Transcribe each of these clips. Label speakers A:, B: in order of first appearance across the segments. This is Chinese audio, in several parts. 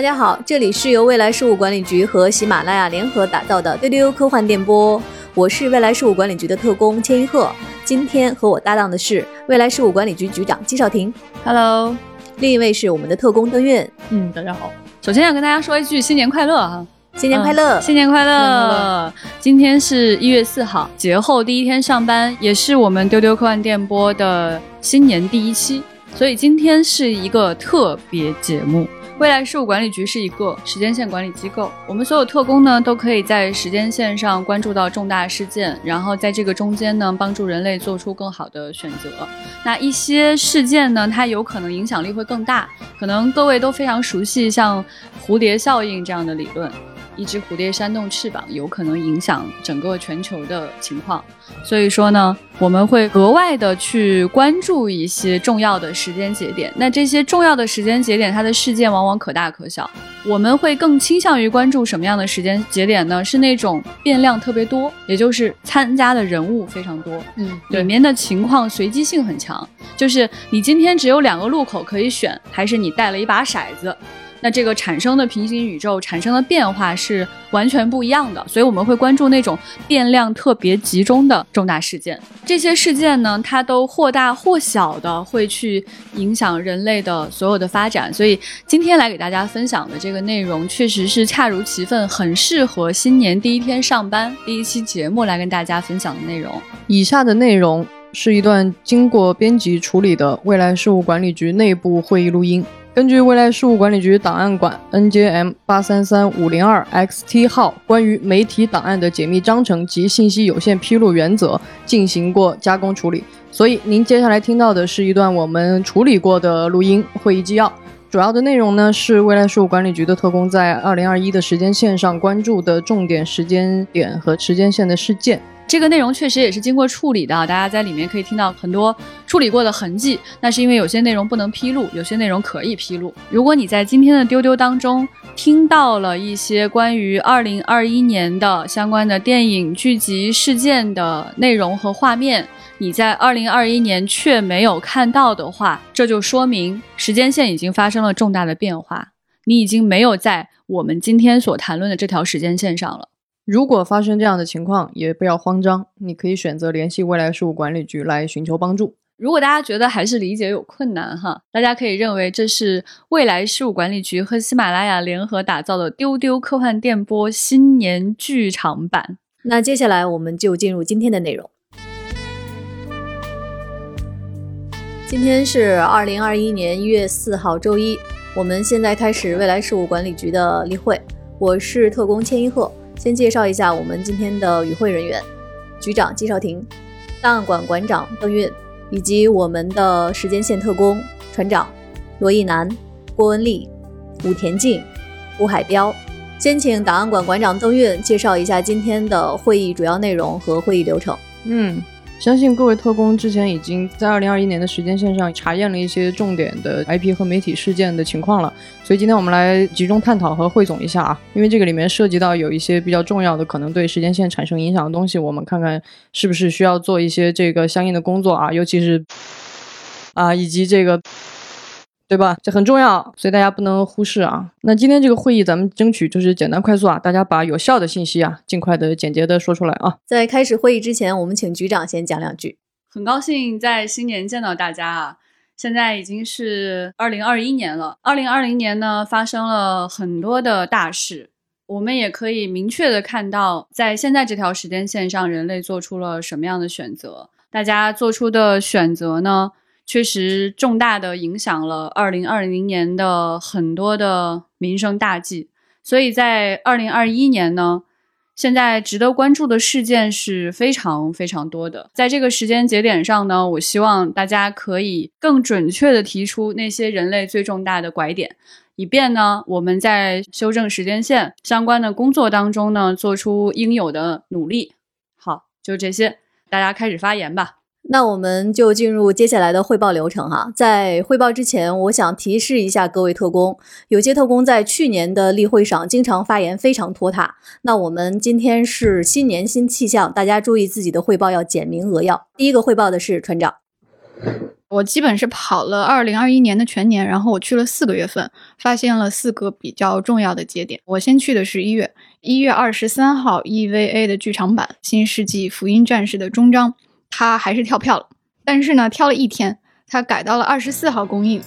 A: 大家好，这里是由未来事务管理局和喜马拉雅联合打造的丢丢科幻电波，我是未来事务管理局的特工千一鹤。今天和我搭档的是未来事务管理局局长金少廷
B: ，Hello，
A: 另一位是我们的特工邓韵，
B: 嗯，大家好。首先要跟大家说一句新年快乐啊，
A: 新年快乐，
B: 新年快乐。今天是一月四号，节后第一天上班，也是我们丢丢科幻电波的新年第一期，所以今天是一个特别节目。未来事务管理局是一个时间线管理机构，我们所有特工呢都可以在时间线上关注到重大事件，然后在这个中间呢帮助人类做出更好的选择。那一些事件呢，它有可能影响力会更大，可能各位都非常熟悉像蝴蝶效应这样的理论。一只蝴蝶扇动翅膀，有可能影响整个全球的情况。所以说呢，我们会额外的去关注一些重要的时间节点。那这些重要的时间节点，它的事件往往可大可小。我们会更倾向于关注什么样的时间节点呢？是那种变量特别多，也就是参加的人物非常多，嗯，里面的情况随机性很强。就是你今天只有两个路口可以选，还是你带了一把骰子？那这个产生的平行宇宙产生的变化是完全不一样的，所以我们会关注那种变量特别集中的重大事件。这些事件呢，它都或大或小的会去影响人类的所有的发展。所以今天来给大家分享的这个内容，确实是恰如其分，很适合新年第一天上班第一期节目来跟大家分享的内容。
C: 以下的内容是一段经过编辑处理的未来事务管理局内部会议录音。根据未来事务管理局档案馆 NJM 八三三五零二 XT 号关于媒体档案的解密章程及信息有限披露原则进行过加工处理，所以您接下来听到的是一段我们处理过的录音会议纪要。主要的内容呢是未来事务管理局的特工在二零二一的时间线上关注的重点时间点和时间线的事件。
B: 这个内容确实也是经过处理的，大家在里面可以听到很多处理过的痕迹。那是因为有些内容不能披露，有些内容可以披露。如果你在今天的丢丢当中听到了一些关于二零二一年的相关的电影、剧集、事件的内容和画面，你在二零二一年却没有看到的话，这就说明时间线已经发生了重大的变化，你已经没有在我们今天所谈论的这条时间线上了。
C: 如果发生这样的情况，也不要慌张，你可以选择联系未来事务管理局来寻求帮助。
B: 如果大家觉得还是理解有困难哈，大家可以认为这是未来事务管理局和喜马拉雅联合打造的丢丢科幻电波新年剧场版。
A: 那接下来我们就进入今天的内容。今天是二零二一年一月四号周一，我们现在开始未来事务管理局的例会。我是特工千一鹤。先介绍一下我们今天的与会人员：局长季少廷、档案馆馆长邓运，以及我们的时间线特工船长罗毅南、郭文丽、武田静、吴海彪。先请档案馆馆长邓运介绍一下今天的会议主要内容和会议流程。
C: 嗯。相信各位特工之前已经在二零二一年的时间线上查验了一些重点的 IP 和媒体事件的情况了，所以今天我们来集中探讨和汇总一下啊，因为这个里面涉及到有一些比较重要的可能对时间线产生影响的东西，我们看看是不是需要做一些这个相应的工作啊，尤其是啊以及这个。对吧？这很重要，所以大家不能忽视啊。那今天这个会议，咱们争取就是简单快速啊，大家把有效的信息啊，尽快的、简洁的说出来啊。
A: 在开始会议之前，我们请局长先讲两句。
B: 很高兴在新年见到大家啊！现在已经是二零二一年了，二零二零年呢发生了很多的大事，我们也可以明确的看到，在现在这条时间线上，人类做出了什么样的选择。大家做出的选择呢？确实重大的影响了二零二零年的很多的民生大计，所以在二零二一年呢，现在值得关注的事件是非常非常多的。在这个时间节点上呢，我希望大家可以更准确的提出那些人类最重大的拐点，以便呢我们在修正时间线相关的工作当中呢做出应有的努力。好，就这些，大家开始发言吧。
A: 那我们就进入接下来的汇报流程哈。在汇报之前，我想提示一下各位特工，有些特工在去年的例会上经常发言非常拖沓。那我们今天是新年新气象，大家注意自己的汇报要简明扼要。第一个汇报的是船长。
D: 我基本是跑了二零二一年的全年，然后我去了四个月份，发现了四个比较重要的节点。我先去的是一月，一月二十三号 EVA 的剧场版《新世纪福音战士》的终章，他还是跳票了，但是呢，跳了一天，他改到了二十四号公映。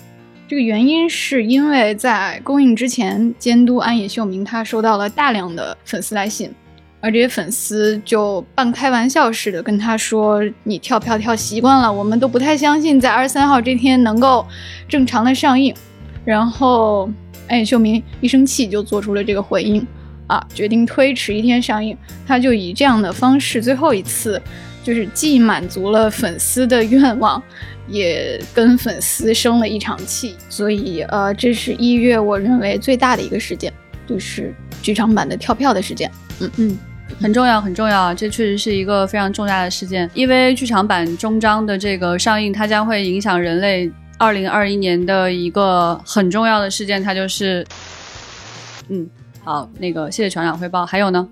D: 这个原因是因为在公映之前，监督安野秀明他收到了大量的粉丝来信。而这些粉丝就半开玩笑似的跟他说：“你跳票跳习惯了，我们都不太相信在二十三号这天能够正常的上映。”然后，安野，秀明一生气就做出了这个回应，啊，决定推迟一天上映。他就以这样的方式，最后一次，就是既满足了粉丝的愿望，也跟粉丝生了一场气。所以，呃，这是一月我认为最大的一个事件，就是剧场版的跳票的事件。嗯
B: 嗯。很重要，很重要，这确实是一个非常重大的事件。因为剧场版终章的这个上映，它将会影响人类二零二一年的一个很重要的事件，它就是，嗯，好，那个谢谢船长汇报。还有呢？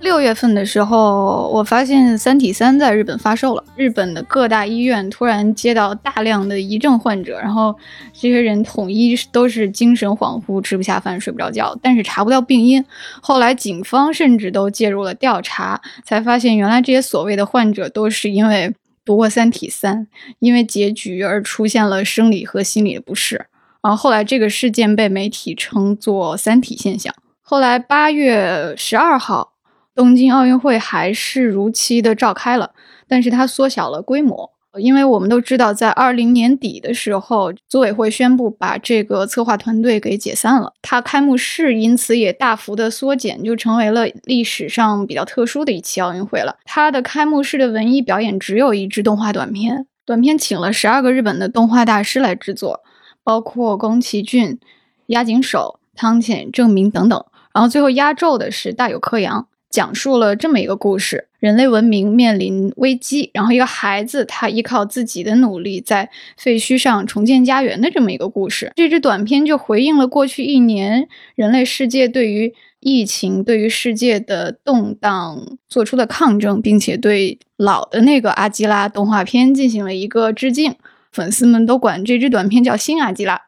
D: 六月份的时候，我发现《三体三》在日本发售了。日本的各大医院突然接到大量的疑症患者，然后这些人统一都是精神恍惚、吃不下饭、睡不着觉，但是查不到病因。后来警方甚至都介入了调查，才发现原来这些所谓的患者都是因为读过《三体三》，因为结局而出现了生理和心理的不适。然后后来这个事件被媒体称作“三体现象”。后来八月十二号。东京奥运会还是如期的召开了，但是它缩小了规模，因为我们都知道，在二零年底的时候，组委会宣布把这个策划团队给解散了，它开幕式因此也大幅的缩减，就成为了历史上比较特殊的一期奥运会了。它的开幕式的文艺表演只有一支动画短片，短片请了十二个日本的动画大师来制作，包括宫崎骏、押井守、汤浅证明等等，然后最后压轴的是大有克洋。讲述了这么一个故事：人类文明面临危机，然后一个孩子他依靠自己的努力在废墟上重建家园的这么一个故事。这支短片就回应了过去一年人类世界对于疫情、对于世界的动荡做出的抗争，并且对老的那个阿基拉动画片进行了一个致敬。粉丝们都管这支短片叫“新阿基拉”。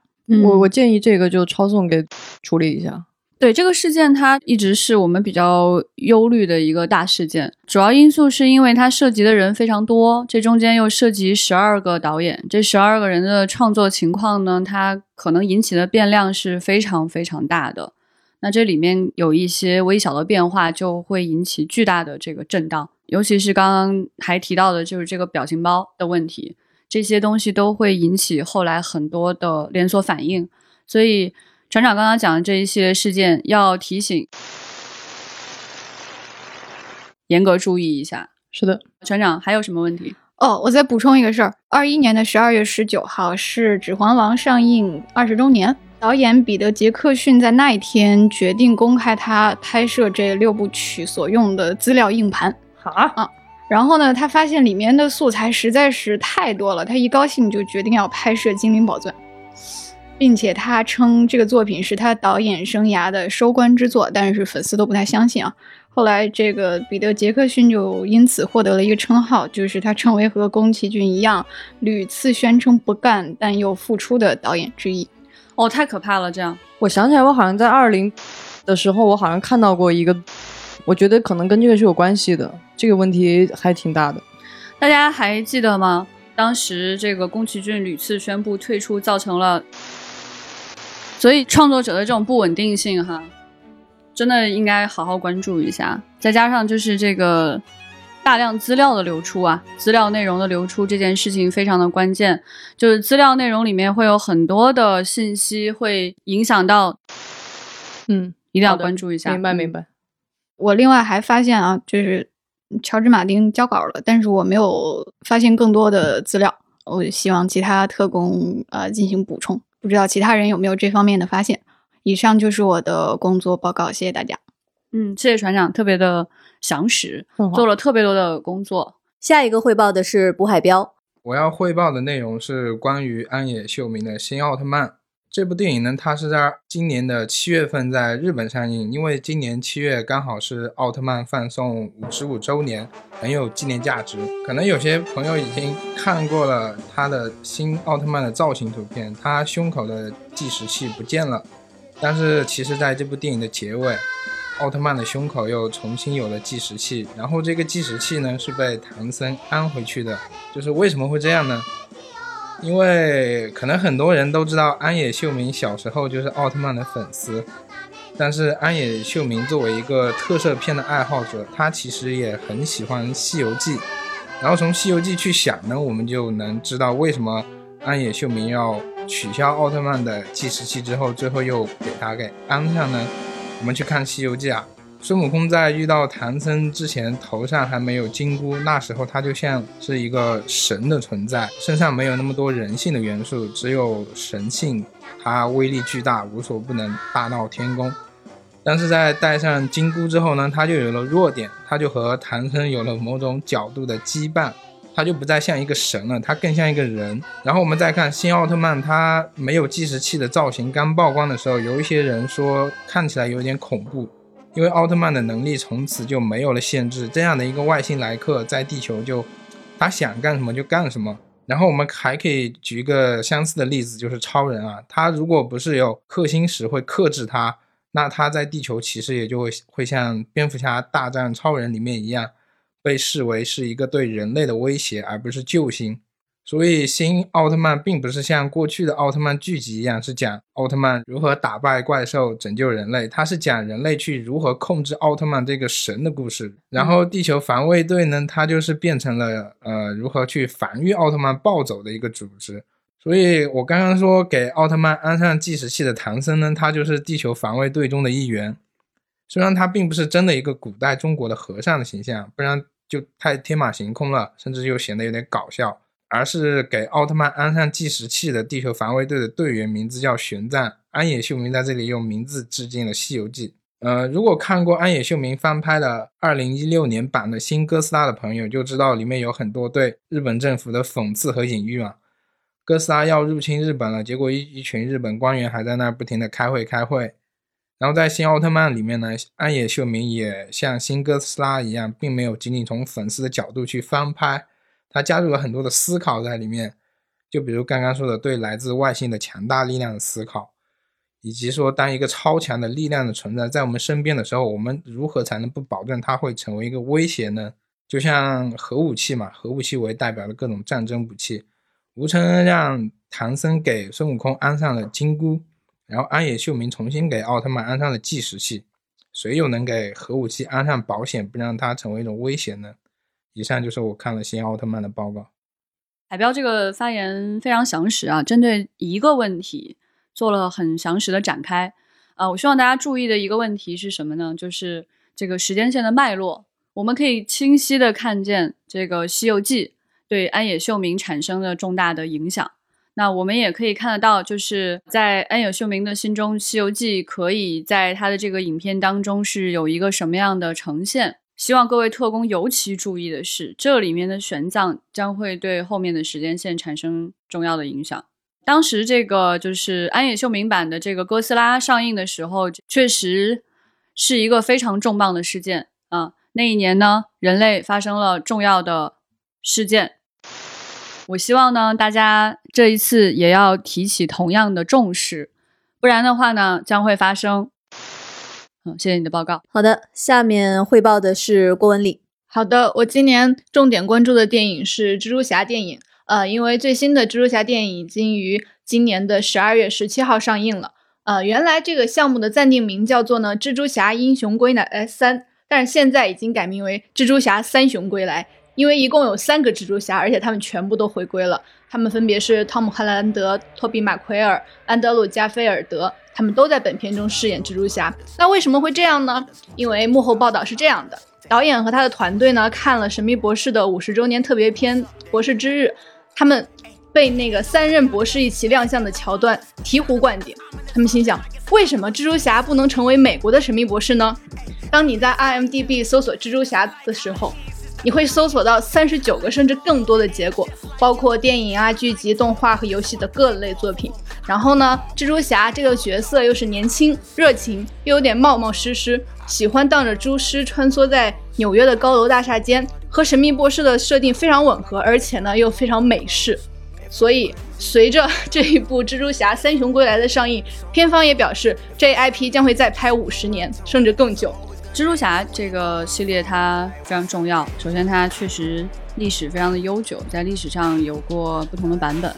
C: 我我建议这个就抄送给处理一下。
B: 对这个事件，它一直是我们比较忧虑的一个大事件。主要因素是因为它涉及的人非常多，这中间又涉及十二个导演，这十二个人的创作情况呢，它可能引起的变量是非常非常大的。那这里面有一些微小的变化，就会引起巨大的这个震荡。尤其是刚刚还提到的，就是这个表情包的问题，这些东西都会引起后来很多的连锁反应，所以。船长刚刚讲的这一系列事件，要提醒严格注意一下。
C: 是的，
B: 船长还有什么问题？
D: 哦，我再补充一个事儿：二一年的十二月十九号是《指环王》上映二十周年，导演彼得·杰克逊在那一天决定公开他拍摄这六部曲所用的资料硬盘。
C: 好啊，
D: 然后呢，他发现里面的素材实在是太多了，他一高兴就决定要拍摄《精灵宝钻》。并且他称这个作品是他导演生涯的收官之作，但是粉丝都不太相信啊。后来这个彼得·杰克逊就因此获得了一个称号，就是他成为和宫崎骏一样屡次宣称不干但又复出的导演之一。
B: 哦，太可怕了！这样，
C: 我想起来，我好像在二零的时候，我好像看到过一个，我觉得可能跟这个是有关系的。这个问题还挺大的，
B: 大家还记得吗？当时这个宫崎骏屡次宣布退出，造成了。所以创作者的这种不稳定性，哈，真的应该好好关注一下。再加上就是这个大量资料的流出啊，资料内容的流出这件事情非常的关键。就是资料内容里面会有很多的信息，会影响到，嗯，一定要关注一下。
C: 明白明白。
D: 我另外还发现啊，就是乔治马丁交稿了，但是我没有发现更多的资料。我希望其他特工呃进行补充。不知道其他人有没有这方面的发现。以上就是我的工作报告，谢谢大家。
B: 嗯，谢谢船长，特别的详实，做了特别多的工作。
A: 下一个汇报的是卜海彪，
E: 我要汇报的内容是关于安野秀明的新奥特曼。这部电影呢，它是在今年的七月份在日本上映，因为今年七月刚好是奥特曼放送五十五周年，很有纪念价值。可能有些朋友已经看过了他的新奥特曼的造型图片，他胸口的计时器不见了，但是其实在这部电影的结尾，奥特曼的胸口又重新有了计时器，然后这个计时器呢是被唐僧安回去的，就是为什么会这样呢？因为可能很多人都知道安野秀明小时候就是奥特曼的粉丝，但是安野秀明作为一个特摄片的爱好者，他其实也很喜欢《西游记》。然后从《西游记》去想呢，我们就能知道为什么安野秀明要取消奥特曼的计时器之后，最后又给他给安上呢？我们去看《西游记》啊。孙悟空在遇到唐僧之前，头上还没有金箍，那时候他就像是一个神的存在，身上没有那么多人性的元素，只有神性。他威力巨大，无所不能，大闹天宫。但是在戴上金箍之后呢，他就有了弱点，他就和唐僧有了某种角度的羁绊，他就不再像一个神了，他更像一个人。然后我们再看新奥特曼，他没有计时器的造型刚曝光的时候，有一些人说看起来有点恐怖。因为奥特曼的能力从此就没有了限制，这样的一个外星来客在地球就他想干什么就干什么。然后我们还可以举一个相似的例子，就是超人啊，他如果不是有克星石会克制他，那他在地球其实也就会会像蝙蝠侠大战超人里面一样，被视为是一个对人类的威胁，而不是救星。所以，新奥特曼并不是像过去的奥特曼剧集一样，是讲奥特曼如何打败怪兽、拯救人类。它是讲人类去如何控制奥特曼这个神的故事。然后，地球防卫队呢，它就是变成了呃如何去防御奥特曼暴走的一个组织。所以我刚刚说给奥特曼安上计时器的唐僧呢，他就是地球防卫队中的一员。虽然他并不是真的一个古代中国的和尚的形象，不然就太天马行空了，甚至又显得有点搞笑。而是给奥特曼安上计时器的地球防卫队的队员名字叫玄奘，安野秀明在这里用名字致敬了《西游记》。呃，如果看过安野秀明翻拍的2016年版的新哥斯拉的朋友，就知道里面有很多对日本政府的讽刺和隐喻啊。哥斯拉要入侵日本了，结果一一群日本官员还在那儿不停的开会开会。然后在新奥特曼里面呢，安野秀明也像新哥斯拉一样，并没有仅仅从粉丝的角度去翻拍。他加入了很多的思考在里面，就比如刚刚说的对来自外星的强大力量的思考，以及说当一个超强的力量的存在在我们身边的时候，我们如何才能不保证它会成为一个威胁呢？就像核武器嘛，核武器为代表的各种战争武器。吴承恩让唐僧给孙悟空安上了金箍，然后安野秀明重新给奥特曼安上了计时器，谁又能给核武器安上保险，不让它成为一种威胁呢？以上就是我看了新奥特曼的报告。
B: 海标这个发言非常详实啊，针对一个问题做了很详实的展开。啊，我希望大家注意的一个问题是什么呢？就是这个时间线的脉络，我们可以清晰的看见这个《西游记》对安野秀明产生的重大的影响。那我们也可以看得到，就是在安野秀明的心中，《西游记》可以在他的这个影片当中是有一个什么样的呈现。希望各位特工尤其注意的是，这里面的玄奘将会对后面的时间线产生重要的影响。当时这个就是安野秀明版的这个哥斯拉上映的时候，确实是一个非常重磅的事件啊。那一年呢，人类发生了重要的事件。我希望呢，大家这一次也要提起同样的重视，不然的话呢，将会发生。嗯，谢谢你的报告。
A: 好的，下面汇报的是郭文礼。
D: 好的，我今年重点关注的电影是蜘蛛侠电影。呃，因为最新的蜘蛛侠电影已经于今年的十二月十七号上映了。呃，原来这个项目的暂定名叫做呢《蜘蛛侠英雄归来三》，但是现在已经改名为《蜘蛛侠三雄归来》，因为一共有三个蜘蛛侠，而且他们全部都回归了。他们分别是汤姆·汉兰德、托比·马奎尔、安德鲁·加菲尔德。他们都在本片中饰演蜘蛛侠。那为什么会这样呢？因为幕后报道是这样的：导演和他的团队呢看了《神秘博士》的五十周年特别篇《博士之日》，他们被那个三任博士一起亮相的桥段醍醐灌顶。他们心想：为什么蜘蛛侠不能成为美国的神秘博士呢？当你在 IMDB 搜索蜘蛛侠的时候，
F: 你会搜索到三十九个甚至更多的结果，包括电影啊、剧集、动画和游戏的各类作品。然后呢，蜘蛛侠这个角色又是年轻、热情，又有点冒冒失失，喜欢荡着蛛丝穿梭在纽约的高楼大厦间，和神秘博士的设定非常吻合，而且呢又非常美式。所以，随着 这一部《蜘蛛侠：三雄归来》的上映，片方也表示，这 IP 将会再拍五十年，甚至更久。
B: 蜘蛛侠这个系列它非常重要，首先它确实历史非常的悠久，在历史上有过不同的版本。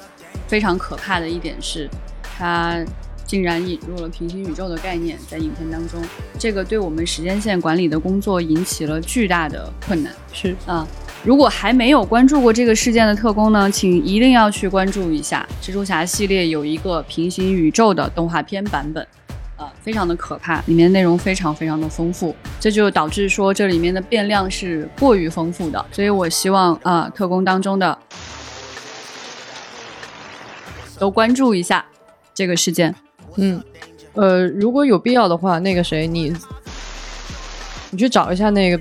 B: 非常可怕的一点是，它竟然引入了平行宇宙的概念在影片当中，这个对我们时间线管理的工作引起了巨大的困难。
C: 是
B: 啊。如果还没有关注过这个事件的特工呢，请一定要去关注一下蜘蛛侠系列有一个平行宇宙的动画片版本，呃，非常的可怕，里面内容非常非常的丰富，这就导致说这里面的变量是过于丰富的，所以我希望啊，特工当中的都关注一下这个事件。
C: 嗯，呃，如果有必要的话，那个谁，你你去找一下那个。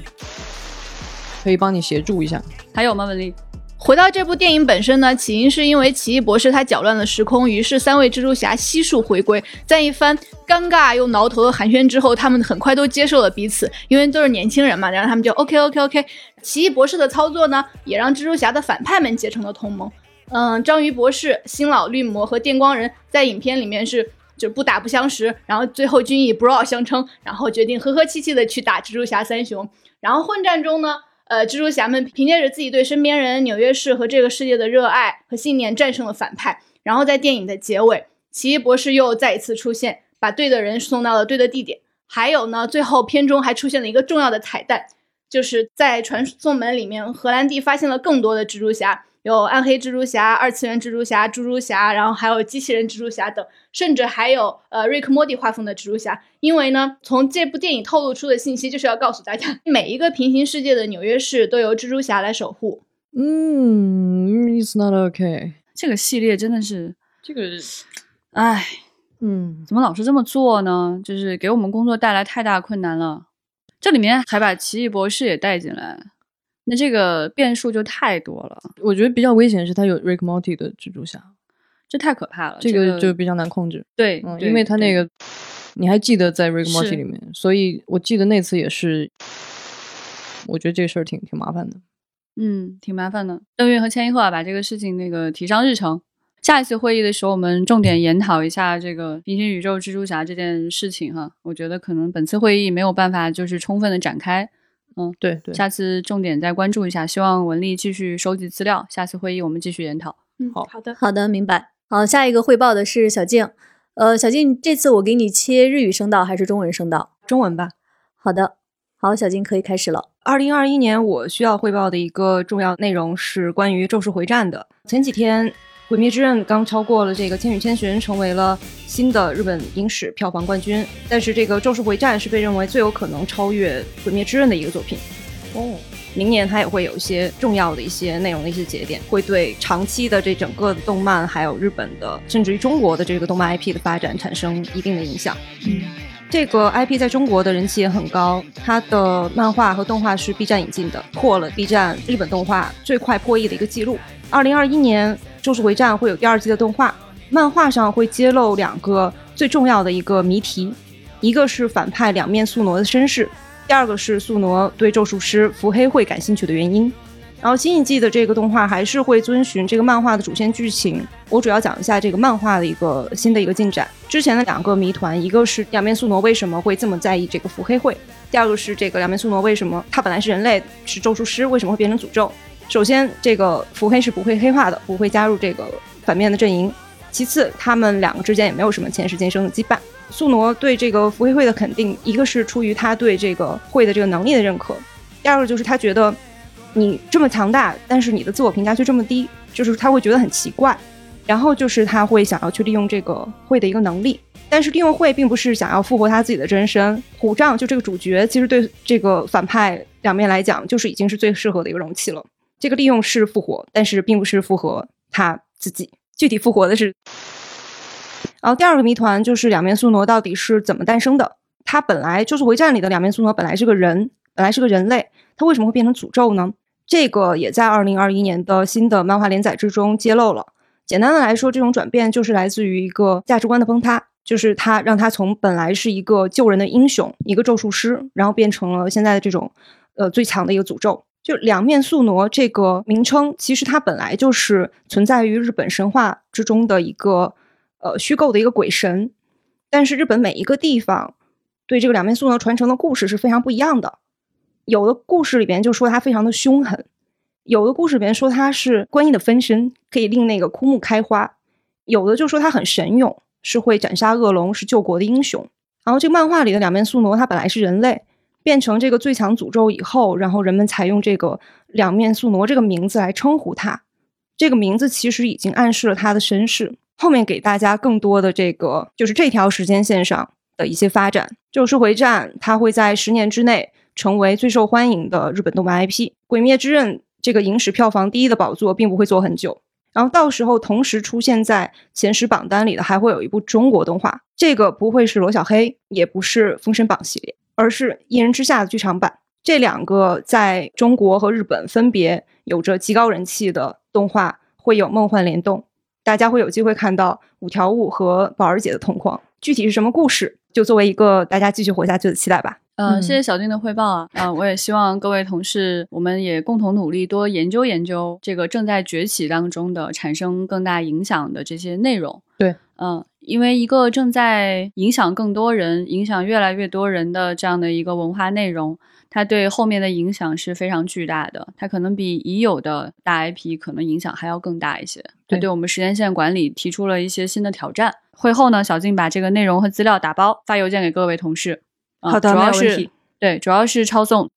C: 可以帮你协助一下，
B: 还有吗？文丽，
F: 回到这部电影本身呢，起因是因为奇异博士他搅乱了时空，于是三位蜘蛛侠悉数回归，在一番尴尬又挠头的寒暄之后，他们很快都接受了彼此，因为都是年轻人嘛，然后他们就 OK OK OK。奇异博士的操作呢，也让蜘蛛侠的反派们结成了同盟。嗯，章鱼博士、新老绿魔和电光人在影片里面是就不打不相识，然后最后均以 bro 相称，然后决定和和气气的去打蜘蛛侠三雄。然后混战中呢。呃，蜘蛛侠们凭借着自己对身边人、纽约市和这个世界的热爱和信念，战胜了反派。然后在电影的结尾，奇异博士又再一次出现，把对的人送到了对的地点。还有呢，最后片中还出现了一个重要的彩蛋，就是在传送门里面，荷兰弟发现了更多的蜘蛛侠。有暗黑蜘蛛侠、二次元蜘蛛侠、猪猪侠，然后还有机器人蜘蛛侠等，甚至还有呃瑞克莫蒂画风的蜘蛛侠。因为呢，从这部电影透露出的信息就是要告诉大家，每一个平行世界的纽约市都由蜘蛛侠来守护。
C: 嗯，It's not okay。
B: 这个系列真的是
C: 这个，
B: 唉，
C: 嗯，
B: 怎么老是这么做呢？就是给我们工作带来太大困难了。这里面还把奇异博士也带进来。那这个变数就太多了，
C: 我觉得比较危险的是他有 Rick Morty 的蜘蛛侠，
B: 这太可怕了，
C: 这个就比较难控制。
B: 对，
C: 嗯，因为他那个，你还记得在 Rick Morty 里面，所以我记得那次也是，我觉得这事儿挺挺麻烦的，
B: 嗯，挺麻烦的。邓运和千一鹤啊把这个事情那个提上日程，下一次会议的时候我们重点研讨一下这个平行宇宙蜘蛛侠这件事情哈。我觉得可能本次会议没有办法就是充分的展开。嗯，
C: 对对，
B: 下次重点再关注一下，希望文丽继续收集资料，下次会议我们继续研讨。
F: 嗯，
C: 好
F: 好的
A: 好的，明白。好，下一个汇报的是小静，呃，小静，这次我给你切日语声道还是中文声道？
G: 中文吧。
A: 好的，好，小静可以开始了。
G: 二零二一年我需要汇报的一个重要内容是关于《咒术回战》的。前几天。《鬼灭之刃》刚超过了这个《千与千寻》，成为了新的日本影史票房冠军。但是这个《咒术回战》是被认为最有可能超越《毁灭之刃》的一个作品。
C: 哦，
G: 明年它也会有一些重要的一些内容的一些节点，会对长期的这整个动漫，还有日本的，甚至于中国的这个动漫 IP 的发展产生一定的影响。
B: 嗯，
G: 这个 IP 在中国的人气也很高，它的漫画和动画是 B 站引进的，破了 B 站日本动画最快破亿的一个记录。二零二一年。《咒术回战》会有第二季的动画，漫画上会揭露两个最重要的一个谜题，一个是反派两面宿傩的身世，第二个是宿傩对咒术师伏黑会感兴趣的原因。然后新一季的这个动画还是会遵循这个漫画的主线剧情，我主要讲一下这个漫画的一个新的一个进展。之前的两个谜团，一个是两面宿傩为什么会这么在意这个伏黑会，第二个是这个两面宿傩为什么他本来是人类是咒术师，为什么会变成诅咒？首先，这个伏黑是不会黑化的，不会加入这个反面的阵营。其次，他们两个之间也没有什么前世今生的羁绊。苏挪对这个伏黑会的肯定，一个是出于他对这个会的这个能力的认可，第二个就是他觉得你这么强大，但是你的自我评价却这么低，就是他会觉得很奇怪。然后就是他会想要去利用这个会的一个能力，但是利用会并不是想要复活他自己的真身。虎杖就这个主角，其实对这个反派两面来讲，就是已经是最适合的一个容器了。这个利用是复活，但是并不是复活他自己。具体复活的是，然后第二个谜团就是两面宿傩到底是怎么诞生的？他本来就是回战里的两面宿傩，本来是个人，本来是个人类，他为什么会变成诅咒呢？这个也在二零二一年的新的漫画连载之中揭露了。简单的来说，这种转变就是来自于一个价值观的崩塌，就是他让他从本来是一个救人的英雄，一个咒术师，然后变成了现在的这种呃最强的一个诅咒。就两面宿傩这个名称，其实它本来就是存在于日本神话之中的一个呃虚构的一个鬼神，但是日本每一个地方对这个两面宿傩传承的故事是非常不一样的。有的故事里边就说它非常的凶狠，有的故事里边说它是观音的分身，可以令那个枯木开花；有的就说它很神勇，是会斩杀恶龙，是救国的英雄。然后这个漫画里的两面宿傩，它本来是人类。变成这个最强诅咒以后，然后人们才用这个两面宿傩这个名字来称呼他。这个名字其实已经暗示了他的身世。后面给大家更多的这个，就是这条时间线上的一些发展。《咒术回战》它会在十年之内成为最受欢迎的日本动漫 IP。《鬼灭之刃》这个影史票房第一的宝座并不会做很久。然后到时候同时出现在前十榜单里的还会有一部中国动画，这个不会是罗小黑，也不是《封神榜》系列。而是《一人之下》的剧场版，这两个在中国和日本分别有着极高人气的动画会有梦幻联动，大家会有机会看到五条悟和宝儿姐的同框。具体是什么故事，就作为一个大家继续活下去的期待吧。
B: 嗯，谢谢小丁的汇报啊，啊，我也希望各位同事，我们也共同努力，多研究研究这个正在崛起当中的、产生更大影响的这些内容。
C: 对，
B: 嗯。因为一个正在影响更多人、影响越来越多人的这样的一个文化内容，它对后面的影响是非常巨大的。它可能比已有的大 IP 可能影响还要更大一些。
C: 对，
B: 对我们时间线管理提出了一些新的挑战。会后呢，小静把这个内容和资料打包发邮件给各位同事。
G: 好的，
B: 主要是对，主要是抄送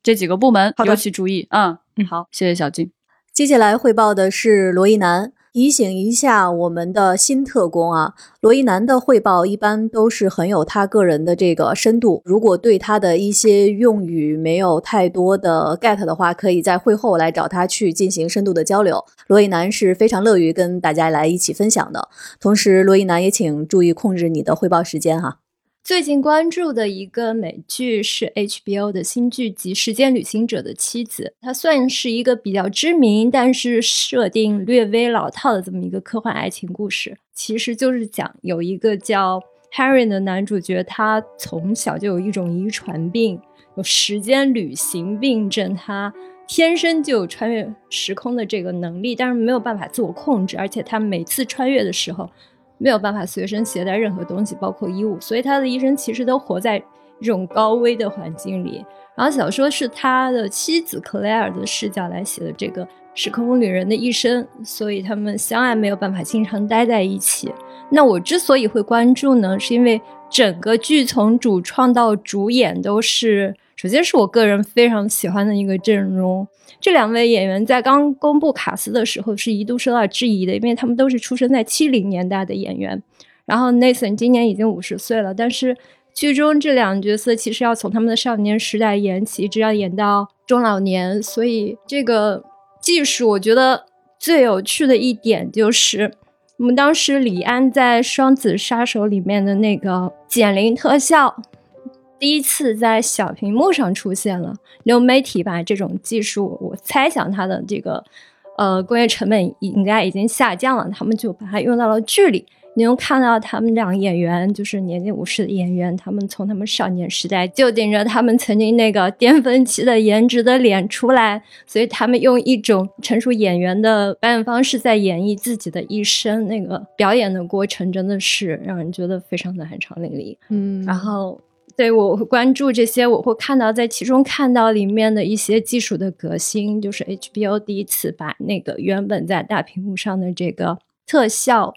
B: 这几个部门尤其注意。嗯嗯，好，谢谢小静。
A: 接下来汇报的是罗一楠。提醒一下我们的新特工啊，罗一楠的汇报一般都是很有他个人的这个深度。如果对他的一些用语没有太多的 get 的话，可以在会后来找他去进行深度的交流。罗一楠是非常乐于跟大家来一起分享的。同时，罗一楠也请注意控制你的汇报时间哈。
H: 最近关注的一个美剧是 HBO 的新剧集《时间旅行者的妻子》，它算是一个比较知名，但是设定略微老套的这么一个科幻爱情故事。其实就是讲有一个叫 Harry 的男主角，他从小就有一种遗传病，有时间旅行病症，他天生就有穿越时空的这个能力，但是没有办法自我控制，而且他每次穿越的时候。没有办法随身携带任何东西，包括衣物，所以他的一生其实都活在一种高危的环境里。然后小说是他的妻子克莱尔的视角来写的这个时空旅人的一生，所以他们相爱没有办法经常待在一起。那我之所以会关注呢，是因为整个剧从主创到主演都是。首先是我个人非常喜欢的一个阵容，这两位演员在刚公布卡斯的时候是一度受到质疑的，因为他们都是出生在七零年代的演员。然后 Nathan 今年已经五十岁了，但是剧中这两个角色其实要从他们的少年时代演起，一直要演到中老年，所以这个技术我觉得最有趣的一点就是我们当时李安在《双子杀手》里面的那个减龄特效。第一次在小屏幕上出现了流媒体吧这种技术，我猜想它的这个呃工业成本应该已经下降了，他们就把它用到了剧里。你能看到他们两个演员，就是年近五十的演员，他们从他们少年时代就顶着他们曾经那个巅峰期的颜值的脸出来，所以他们用一种成熟演员的表演方式在演绎自己的一生。那个表演的过程真的是让人觉得非常的酣畅淋漓。
C: 嗯，
H: 然后。对我会关注这些，我会看到在其中看到里面的一些技术的革新，就是 HBO 第一次把那个原本在大屏幕上的这个特效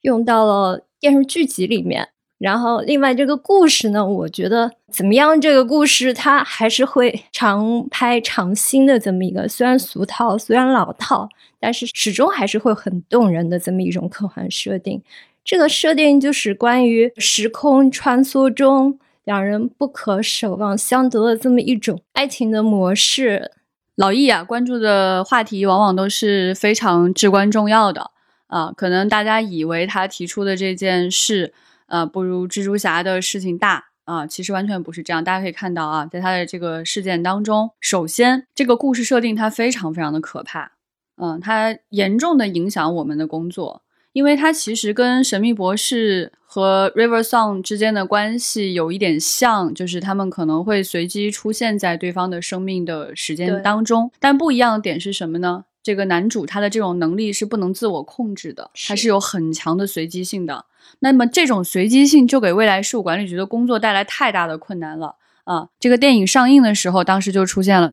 H: 用到了电视剧集里面。然后，另外这个故事呢，我觉得怎么样？这个故事它还是会常拍常新的这么一个，虽然俗套，虽然老套，但是始终还是会很动人的这么一种科幻设定。这个设定就是关于时空穿梭中。两人不可守望相得的这么一种爱情的模式，
B: 老易啊，关注的话题往往都是非常至关重要的啊。可能大家以为他提出的这件事，呃，不如蜘蛛侠的事情大啊，其实完全不是这样。大家可以看到啊，在他的这个事件当中，首先这个故事设定它非常非常的可怕，嗯，它严重的影响我们的工作，因为它其实跟《神秘博士》和 River Song 之间的关系有一点像，就是他们可能会随机出现在对方的生命的时间当中，但不一样的点是什么呢？这个男主他的这种能力是不能自我控制的，他
A: 是
B: 是有很强的随机性的。那么这种随机性就给未来事务管理局的工作带来太大的困难了啊！这个电影上映的时候，当时就出现了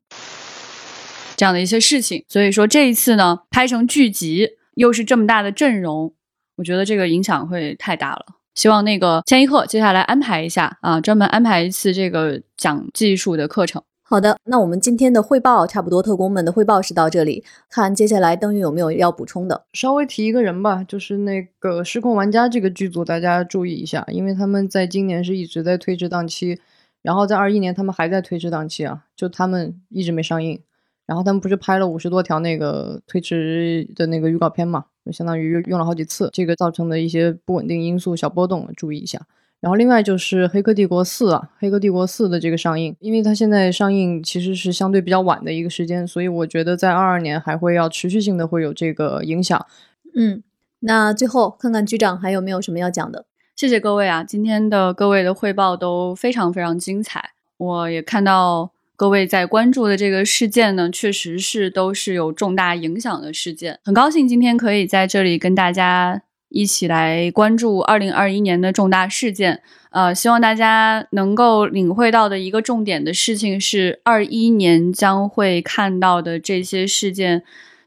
B: 这样的一些事情，所以说这一次呢，拍成剧集又是这么大的阵容，我觉得这个影响会太大了。希望那个千一鹤接下来安排一下啊，专门安排一次这个讲技术的课程。
A: 好的，那我们今天的汇报差不多，特工们的汇报是到这里，看接下来登云有没有要补充的。
C: 稍微提一个人吧，就是那个《失控玩家》这个剧组，大家注意一下，因为他们在今年是一直在推迟档期，然后在二一年他们还在推迟档期啊，就他们一直没上映，然后他们不是拍了五十多条那个推迟的那个预告片嘛，就相当于用了好几次，这个造成的一些不稳定因素、小波动，注意一下。然后另外就是《黑客帝国四》啊，《黑客帝国四》的这个上映，因为它现在上映其实是相对比较晚的一个时间，所以我觉得在二二年还会要持续性的会有这个影响。
A: 嗯，那最后看看局长还有没有什么要讲的。
B: 谢谢各位啊，今天的各位的汇报都非常非常精彩。我也看到各位在关注的这个事件呢，确实是都是有重大影响的事件。很高兴今天可以在这里跟大家一起来关注二零二一年的重大事件。呃，希望大家能够领会到的一个重点的事情是，二一年将会看到的这些事件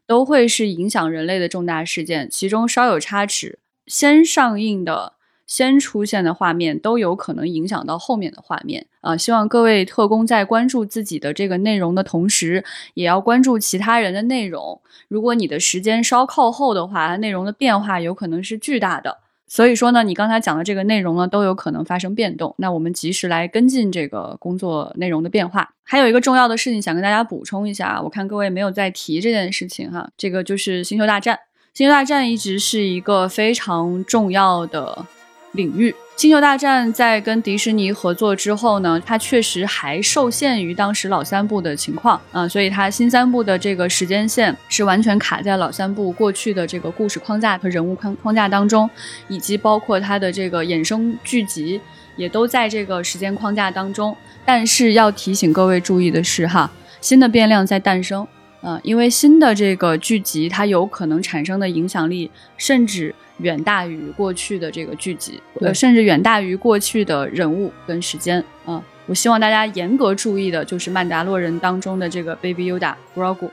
B: 都会是影响人类的重大事件，其中稍有差池，先上映的。先出现的画面都有可能影响到后面的画面啊、希望各位特工在关注自己的这个内容的同时，也要关注其他人的内容。如果你的时间稍靠后的话，内容的变化有可能是巨大的。所以说呢，你刚才讲的这个内容呢，都有可能发生变动。那我们及时来跟进这个工作内容的变化。还有一个重要的事情想跟大家补充一下，我看各位没有在提这件事情哈，这个就是《星球大战》。《星球大战》一直是一个非常重要的领域。星球大战在跟迪士尼合作之后呢，它确实还受限于当时老三部的情况啊、所以它新三部的这个时间线是完全卡在老三部过去的这个故事框架和人物框框架当中，以及包括它的这个衍生剧集也都在这个时间框架当中。但是要提醒各位注意的是哈，新的变量在诞生。呃，因为新的这个剧集，它有可能产生的影响力，甚至远大于过去的这个剧集，
C: 对
B: 呃，甚至远大于过去的人物跟时间。啊、我希望大家严格注意的就是曼达洛人当中的这个 Baby Yoda Grogu，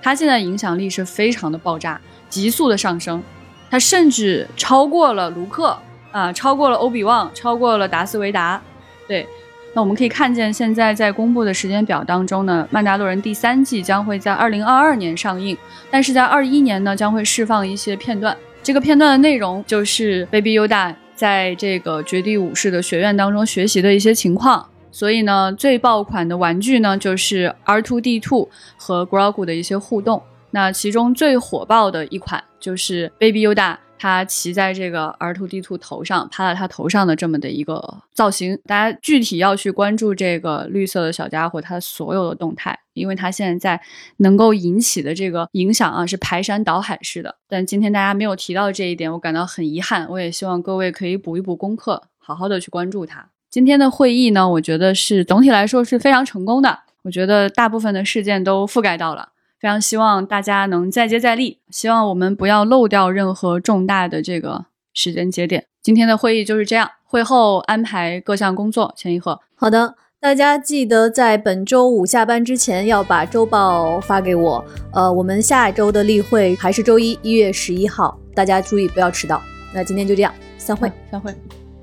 B: 他现在影响力是非常的爆炸，急速的上升，他甚至超过了卢克啊，超过了欧比旺，超过了达斯维达，对。那我们可以看见，现在在公布的时间表当中呢，《曼达洛人》第三季将会在二零二二年上映，但是在二一年呢，将会释放一些片段。这个片段的内容就是 Baby Yoda 在这个绝地武士的学院当中学习的一些情况。所以呢，最爆款的玩具呢，就是 R2D2 和 Grogu 的一些互动。那其中最火爆的一款就是 Baby Yoda，他骑在这个 R2D2 头上，趴在他头上的这么的一个造型。大家具体要去关注这个绿色的小家伙他所有的动态，因为他现在能够引起的这个影响啊是排山倒海式的。但今天大家没有提到这一点，我感到很遗憾。我也希望各位可以补一补功课，好好的去关注它。今天的会议呢，我觉得是总体来说是非常成功的。我觉得大部分的事件都覆盖到了。非常希望大家能再接再厉，希望我们不要漏掉任何重大的这个时间节点。今天的会议就是这样，会后安排各项工作。钱一鹤，
A: 好的，大家记得在本周五下班之前要把周报发给我。呃，我们下周的例会还是周一，一月十一号，大家注意不要迟到。那今天就这样，散会。
B: 散会。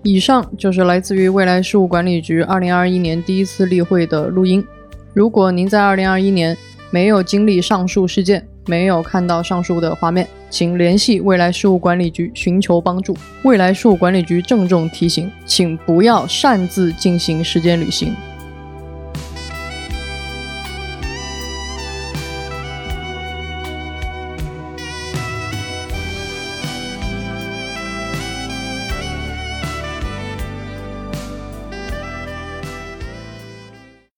C: 以上就是来自于未来事务管理局二零二一年第一次例会的录音。如果您在二零二一年没有经历上述事件，没有看到上述的画面，请联系未来事务管理局寻求帮助。未来事务管理局郑重提醒，请不要擅自进行时间旅行。